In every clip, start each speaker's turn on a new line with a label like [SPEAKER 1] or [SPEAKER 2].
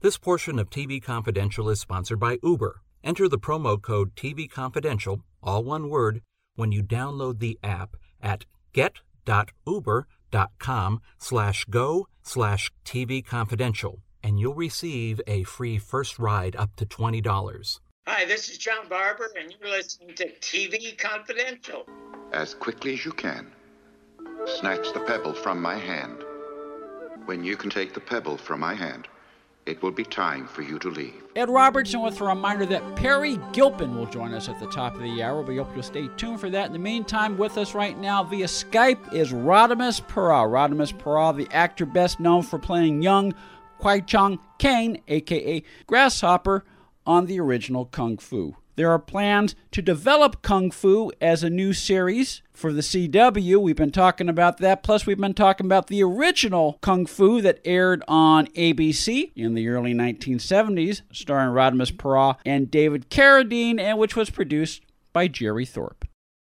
[SPEAKER 1] This portion of TV Confidential is sponsored by Uber. Enter the promo code TV Confidential, all one word, when you download the app at get.uber.com slash go slash TV Confidential, and you'll receive a free first ride up to $20.
[SPEAKER 2] Hi, this is John Barber, and you're listening to TV Confidential.
[SPEAKER 3] As quickly as you can, snatch the pebble from my hand. When you can take the pebble from my hand, it will be time for you to leave.
[SPEAKER 4] Ed Robertson with a reminder that Peri Gilpin will join us at the top of the hour. We hope you'll stay tuned for that. In the meantime, with us right now via Skype is Radames Pera. Radames Pera, the actor best known for playing young Kwai Chang Caine, aka Grasshopper, on the original Kung Fu. There are plans to develop Kung Fu as a new series for the CW. We've been talking about that. Plus, we've been talking about the original Kung Fu that aired on ABC in the early 1970s, starring Radames Pera and David Carradine, and which was produced by Jerry Thorpe.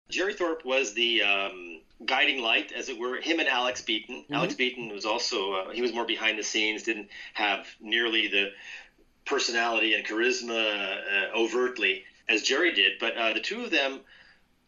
[SPEAKER 5] Jerry Thorpe was the um, guiding light, as it were. Him and Alex Beaton. Mm-hmm. Alex Beaton was also uh, he was more behind the scenes, didn't have nearly the personality and charisma uh, overtly as Jerry did, but uh, the two of them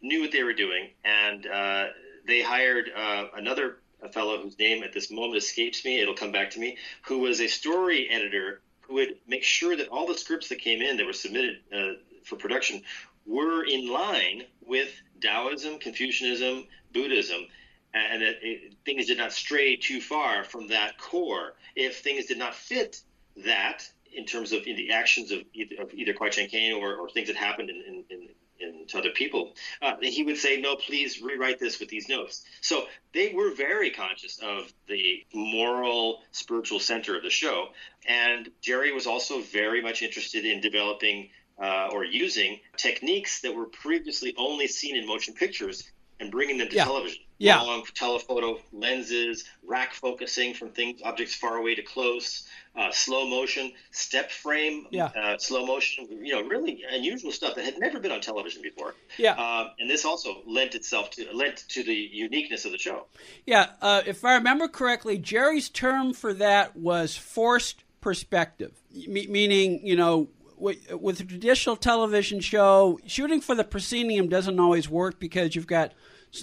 [SPEAKER 5] knew what they were doing, and uh, they hired uh, another fellow whose name at this moment escapes me. It'll come back to me. Who was a story editor who would make sure that all the scripts that came in that were submitted uh, for production were in line with Taoism, Confucianism, Buddhism, and that it, things did not stray too far from that core. If things did not fit that, in terms of the actions of either, of either Kwai Chang Caine or, or things that happened in, in in, to other people, uh, he would say, "No, please rewrite this with these notes." So they were very conscious of the moral, spiritual center of the show, and Jerry was also very much interested in developing uh, or using techniques that were previously only seen in motion pictures and bringing them to
[SPEAKER 4] yeah.
[SPEAKER 5] television.
[SPEAKER 4] Yeah.
[SPEAKER 5] Long telephoto lenses, rack focusing from things objects far away to close, uh, slow motion, step frame,
[SPEAKER 4] yeah.
[SPEAKER 5] uh, slow motion. You know, really unusual stuff that had never been on television before.
[SPEAKER 4] Yeah.
[SPEAKER 5] Uh, and this also lent itself to lent to the uniqueness of the show.
[SPEAKER 4] Yeah. Uh, if I remember correctly, Jerry's term for that was forced perspective, meaning you know with a traditional television show, shooting for the proscenium doesn't always work because you've got,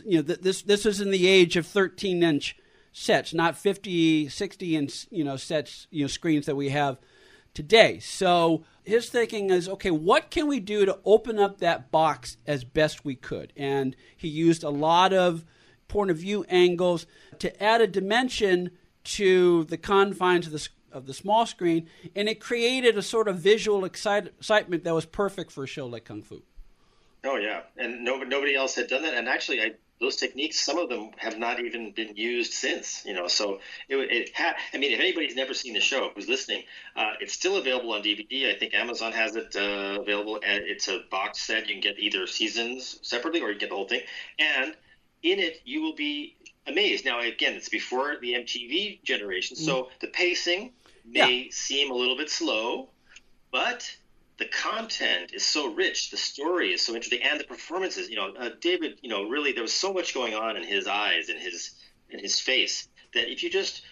[SPEAKER 4] you know, this this is in the age of 13 inch sets, not 50, 60 inch, you know, sets, you know, screens that we have today. So his thinking is, okay, what can we do to open up that box as best we could? And he used a lot of point of view angles to add a dimension to the confines of the of the small screen, and it created a sort of visual excite- excitement that was perfect for a show like Kung Fu.
[SPEAKER 5] Oh yeah, and no, nobody else had done that. And actually, I, those techniques, some of them have not even been used since. You know, so it, it had. I mean, if anybody's never seen the show, who's listening, uh, it's still available on DVD. I think Amazon has it uh, available. And it's a box set. You can get either seasons separately, or you can get the whole thing. And in it, you will be amazed. Now, again, it's before the MTV generation, so mm-hmm. the pacing may yeah. seem a little bit slow, but the content is so rich, the story is so interesting, and the performances. You know, uh, David. You know, really, there was so much going on in his eyes and his in his face that if you just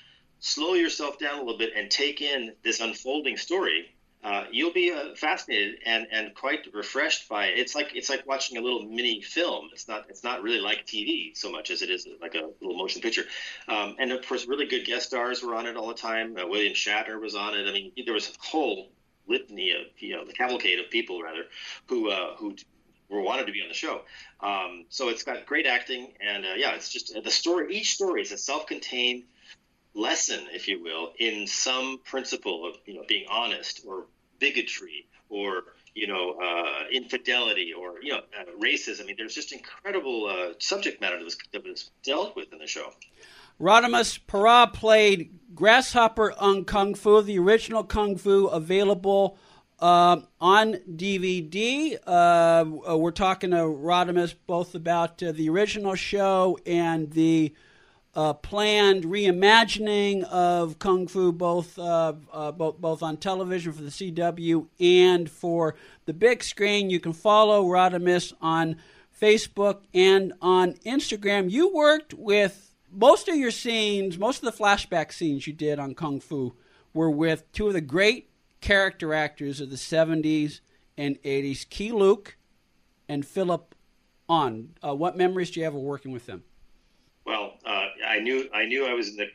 [SPEAKER 5] slow yourself down a little bit and take in this unfolding story, uh, you'll be uh, fascinated and, and quite refreshed by it. It's like it's like watching a little mini film. It's not it's not really like TV so much as it is like a little motion picture. Um, and of course, really good guest stars were on it all the time. Uh, William Shatner was on it. I mean, there was a whole litany of you know the cavalcade of people rather who uh, who were wanted to be on the show. Um, so it's got great acting and uh, yeah, it's just the story. Each story is a self-contained lesson, if you will, in some principle of you know being honest or bigotry or you know uh, infidelity or you know uh, racism. I mean, there's just incredible uh, subject matter that was, that was dealt with in the show.
[SPEAKER 4] Radames Pera played Grasshopper on Kung Fu, the original Kung Fu, available uh, on DVD. Uh, we're talking to Radames both about uh, the original show and the uh, planned reimagining of kung fu, both uh, uh, both both on television for the CW and for the big screen. You can follow Radames on Facebook and on Instagram. You worked with most of your scenes, most of the flashback scenes you did on Kung Fu were with two of the great character actors of the 70s and 80s, Keye Luke and Philip Ahn. Uh, what memories do you have of working with them?
[SPEAKER 5] Well, uh, I knew I knew I was in the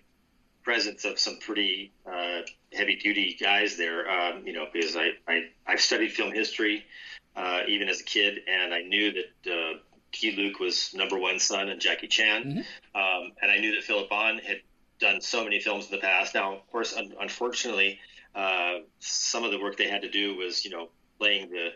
[SPEAKER 5] presence of some pretty uh, heavy duty guys there. Um, you know, because I, I I've studied film history uh, even as a kid, and I knew that Keye Luke was number one son and Jackie Chan, mm-hmm. um, and I knew that Philip Ahn had done so many films in the past. Now, of course, un- unfortunately, uh, some of the work they had to do was you know playing the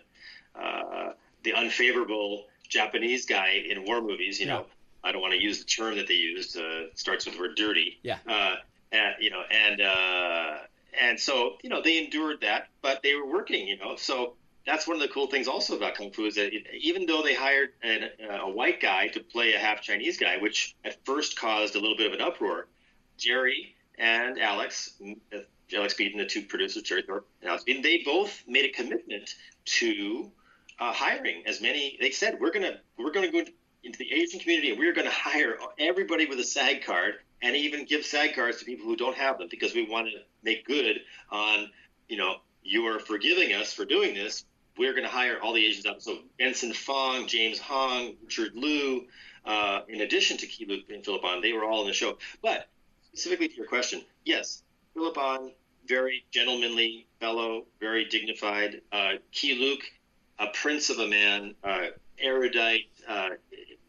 [SPEAKER 5] uh, the unfavorable Japanese guy in war movies. You yeah. know, I don't want to use the term that they used. Uh, starts with the word dirty.
[SPEAKER 4] Yeah.
[SPEAKER 5] Uh, and you know, and uh, and so you know they endured that, but they were working. You know, so that's one of the cool things also about kung fu is that it, even though they hired an, a white guy to play a half Chinese guy, which at first caused a little bit of an uproar, Jerry and Alex, uh, Alex Beaton, the two producers, Jerry Thorpe and Alex Beaton, they both made a commitment to uh, hiring as many. They said we're gonna we're gonna go into the Asian community and we're going to hire everybody with a SAG card and even give SAG cards to people who don't have them because we want to make good on, you know, you are forgiving us for doing this. We're going to hire all the Asians up. So Benson Fong, James Hong, Richard Loo, uh, in addition to Keye Luke and Philip Ahn, they were all in the show. But specifically to your question, yes, Philip Ahn, very gentlemanly fellow, very dignified. Uh, Keye Luke, a prince of a man, uh, erudite, uh,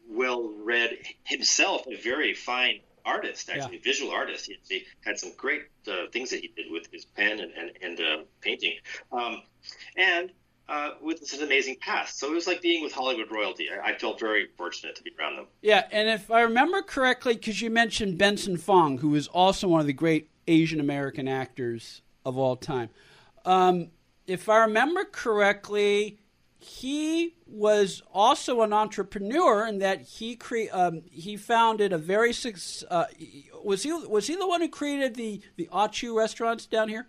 [SPEAKER 5] well read, himself a very fine artist, actually, yeah. visual artist. He, he, had some great uh, things that he did with his pen and, and, and uh, painting. Um, and uh, with this amazing past. So it was like being with Hollywood royalty. I, I, felt very fortunate to be around them.
[SPEAKER 4] Yeah, and if I remember correctly, because you mentioned Benson Fong, who is also one of the great Asian American actors of all time. Um, if I remember correctly, he was also an entrepreneur in that he cre- um, he founded a very uh, was he was he the one who created the the Achu restaurants down here?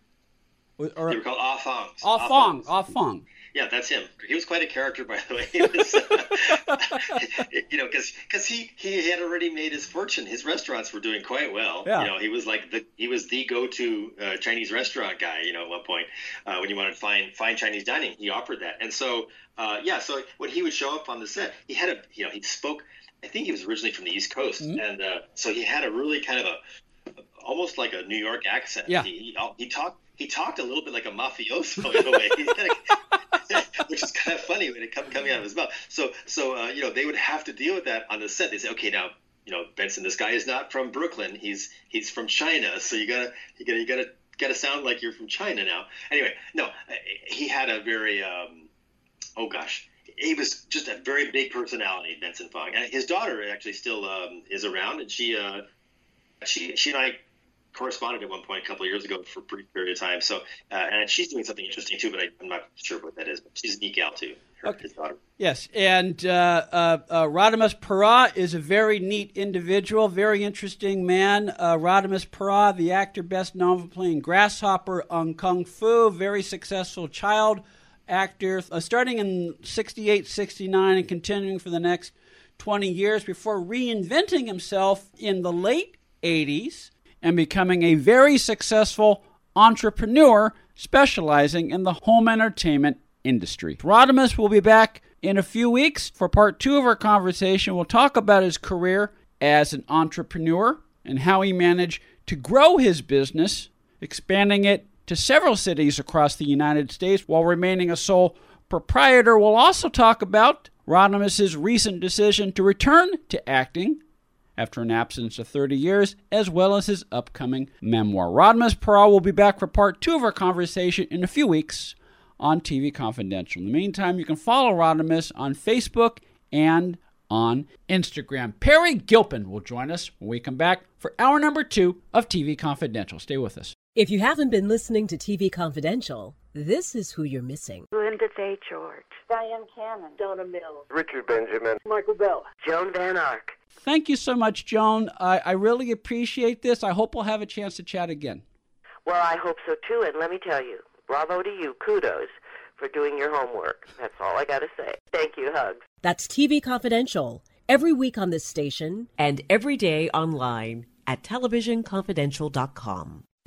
[SPEAKER 5] Or, they were called Afong.
[SPEAKER 4] Afong. Afong.
[SPEAKER 5] Yeah, that's him. He was quite a character, by the way. Was, uh, you know, because because he he had already made his fortune. His restaurants were doing quite well.
[SPEAKER 4] Yeah.
[SPEAKER 5] You know, he was like the he was the go to uh, Chinese restaurant guy. You know, at one point uh, when you wanted to find find Chinese dining, he offered that. And so uh, yeah, so when he would show up on the set, he had a you know he spoke. I think he was originally from the East Coast, mm-hmm. and uh, so he had a really kind of a almost like a New York accent.
[SPEAKER 4] Yeah.
[SPEAKER 5] He, he, he talked he talked a little bit like a mafioso in a way, which is kind of funny when it come coming out of his mouth. So, so uh, you know, they would have to deal with that on the set. They say, okay, now, you know, Benson, this guy is not from Brooklyn. He's he's from China. So you gotta you gotta you gotta gotta sound like you're from China now. Anyway, no, he had a very um, oh gosh, he was just a very big personality, Benson Fong. And his daughter actually still um, is around, and she uh, she she and I corresponded at one point a couple of years ago for a brief period of time. So, uh, and she's doing something interesting too, but I, am not sure what that is. But she's a neat gal too. Her, okay. His daughter.
[SPEAKER 4] Yes, and uh, uh, uh, Radames Pera is a very neat individual, very interesting man. Uh, Radames Pera, the actor best known for playing Grasshopper on Kung Fu, very successful child actor, uh, starting in 68, 69, and continuing for the next 20 years before reinventing himself in the late 80s and becoming a very successful entrepreneur specializing in the home entertainment industry. Radames will be back in a few weeks for part two of our conversation. We'll talk about his career as an entrepreneur and how he managed to grow his business, expanding it to several cities across the United States while remaining a sole proprietor. We'll also talk about Radames's recent decision to return to acting after an absence of 30 years, as well as his upcoming memoir. Radames Pera will be back for part two of our conversation in a few weeks on TV Confidential. In the meantime, you can follow Radames on Facebook and on Instagram. Peri Gilpin will join us when we come back for hour number two of TV Confidential. Stay with us.
[SPEAKER 6] If you haven't been listening to TV Confidential, this is who you're missing.
[SPEAKER 7] Lynda Day George.
[SPEAKER 8] Dyan Cannon.
[SPEAKER 9] Donna Mills.
[SPEAKER 10] Richard Benjamin.
[SPEAKER 11] Michael Bell.
[SPEAKER 12] Joan Van Ark.
[SPEAKER 4] Thank you so much, Joan. I, I really appreciate this. I hope we'll have a chance to chat again.
[SPEAKER 12] Well, I hope so too. And let me tell you, bravo to you. Kudos for doing your homework. That's all I got to say. Thank you. Hugs.
[SPEAKER 6] That's TV Confidential. Every week on this station
[SPEAKER 13] and every day online at televisionconfidential.com.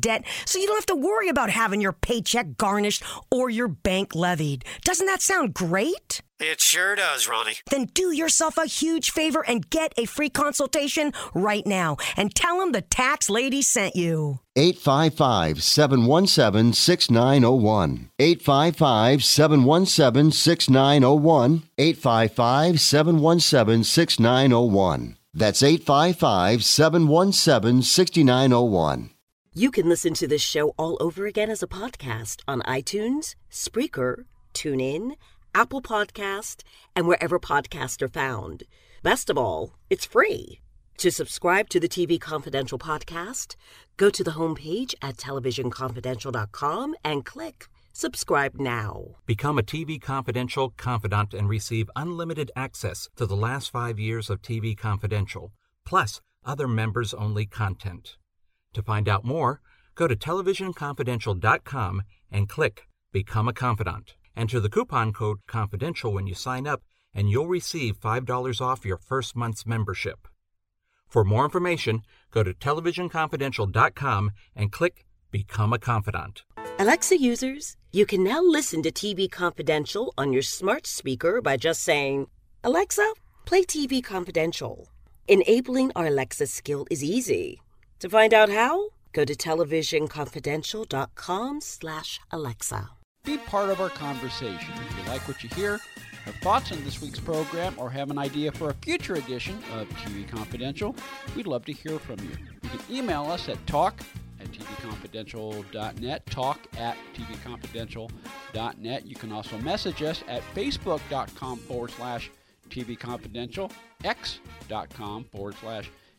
[SPEAKER 7] debt so you don't have to worry about having your paycheck garnished or your bank levied. Doesn't that sound great?
[SPEAKER 8] It sure does, Roni.
[SPEAKER 7] Then do yourself a huge favor and get a free consultation right now and tell them the tax lady sent you.
[SPEAKER 9] 855 717 6901. 855 717 6901. 855 717 6901. That's 855 717 6901.
[SPEAKER 6] You can listen to this show all over again as a podcast on iTunes, Spreaker, TuneIn, Apple Podcast, and wherever podcasts are found. Best of all, it's free. To subscribe to the TV Confidential podcast, go to the homepage at televisionconfidential.com and click subscribe now.
[SPEAKER 1] Become a TV Confidential confidant and receive unlimited access to the last five years of TV Confidential, plus other members only content. To find out more, go to televisionconfidential.com and click Become a Confidant. Enter the coupon code CONFIDENTIAL when you sign up, and you'll receive $5 off your first month's membership. For more information, go to televisionconfidential.com and click Become a Confidant.
[SPEAKER 6] Alexa users, you can now listen to TV Confidential on your smart speaker by just saying, Alexa, play TV Confidential. Enabling our Alexa skill is easy. To find out how, go to televisionconfidential.com slash Alexa.
[SPEAKER 4] Be part of our conversation. If you like what you hear, have thoughts on this week's program, or have an idea for a future edition of TV Confidential, we'd love to hear from you. You can email us at talk at tvconfidential.net, talk at tvconfidential.net. You can also message us at facebook.com forward slash tvconfidential, x.com forward slash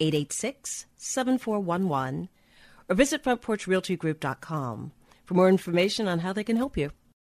[SPEAKER 10] 886 7411 or visit frontporchrealtygroup.com for more information on how they can help you.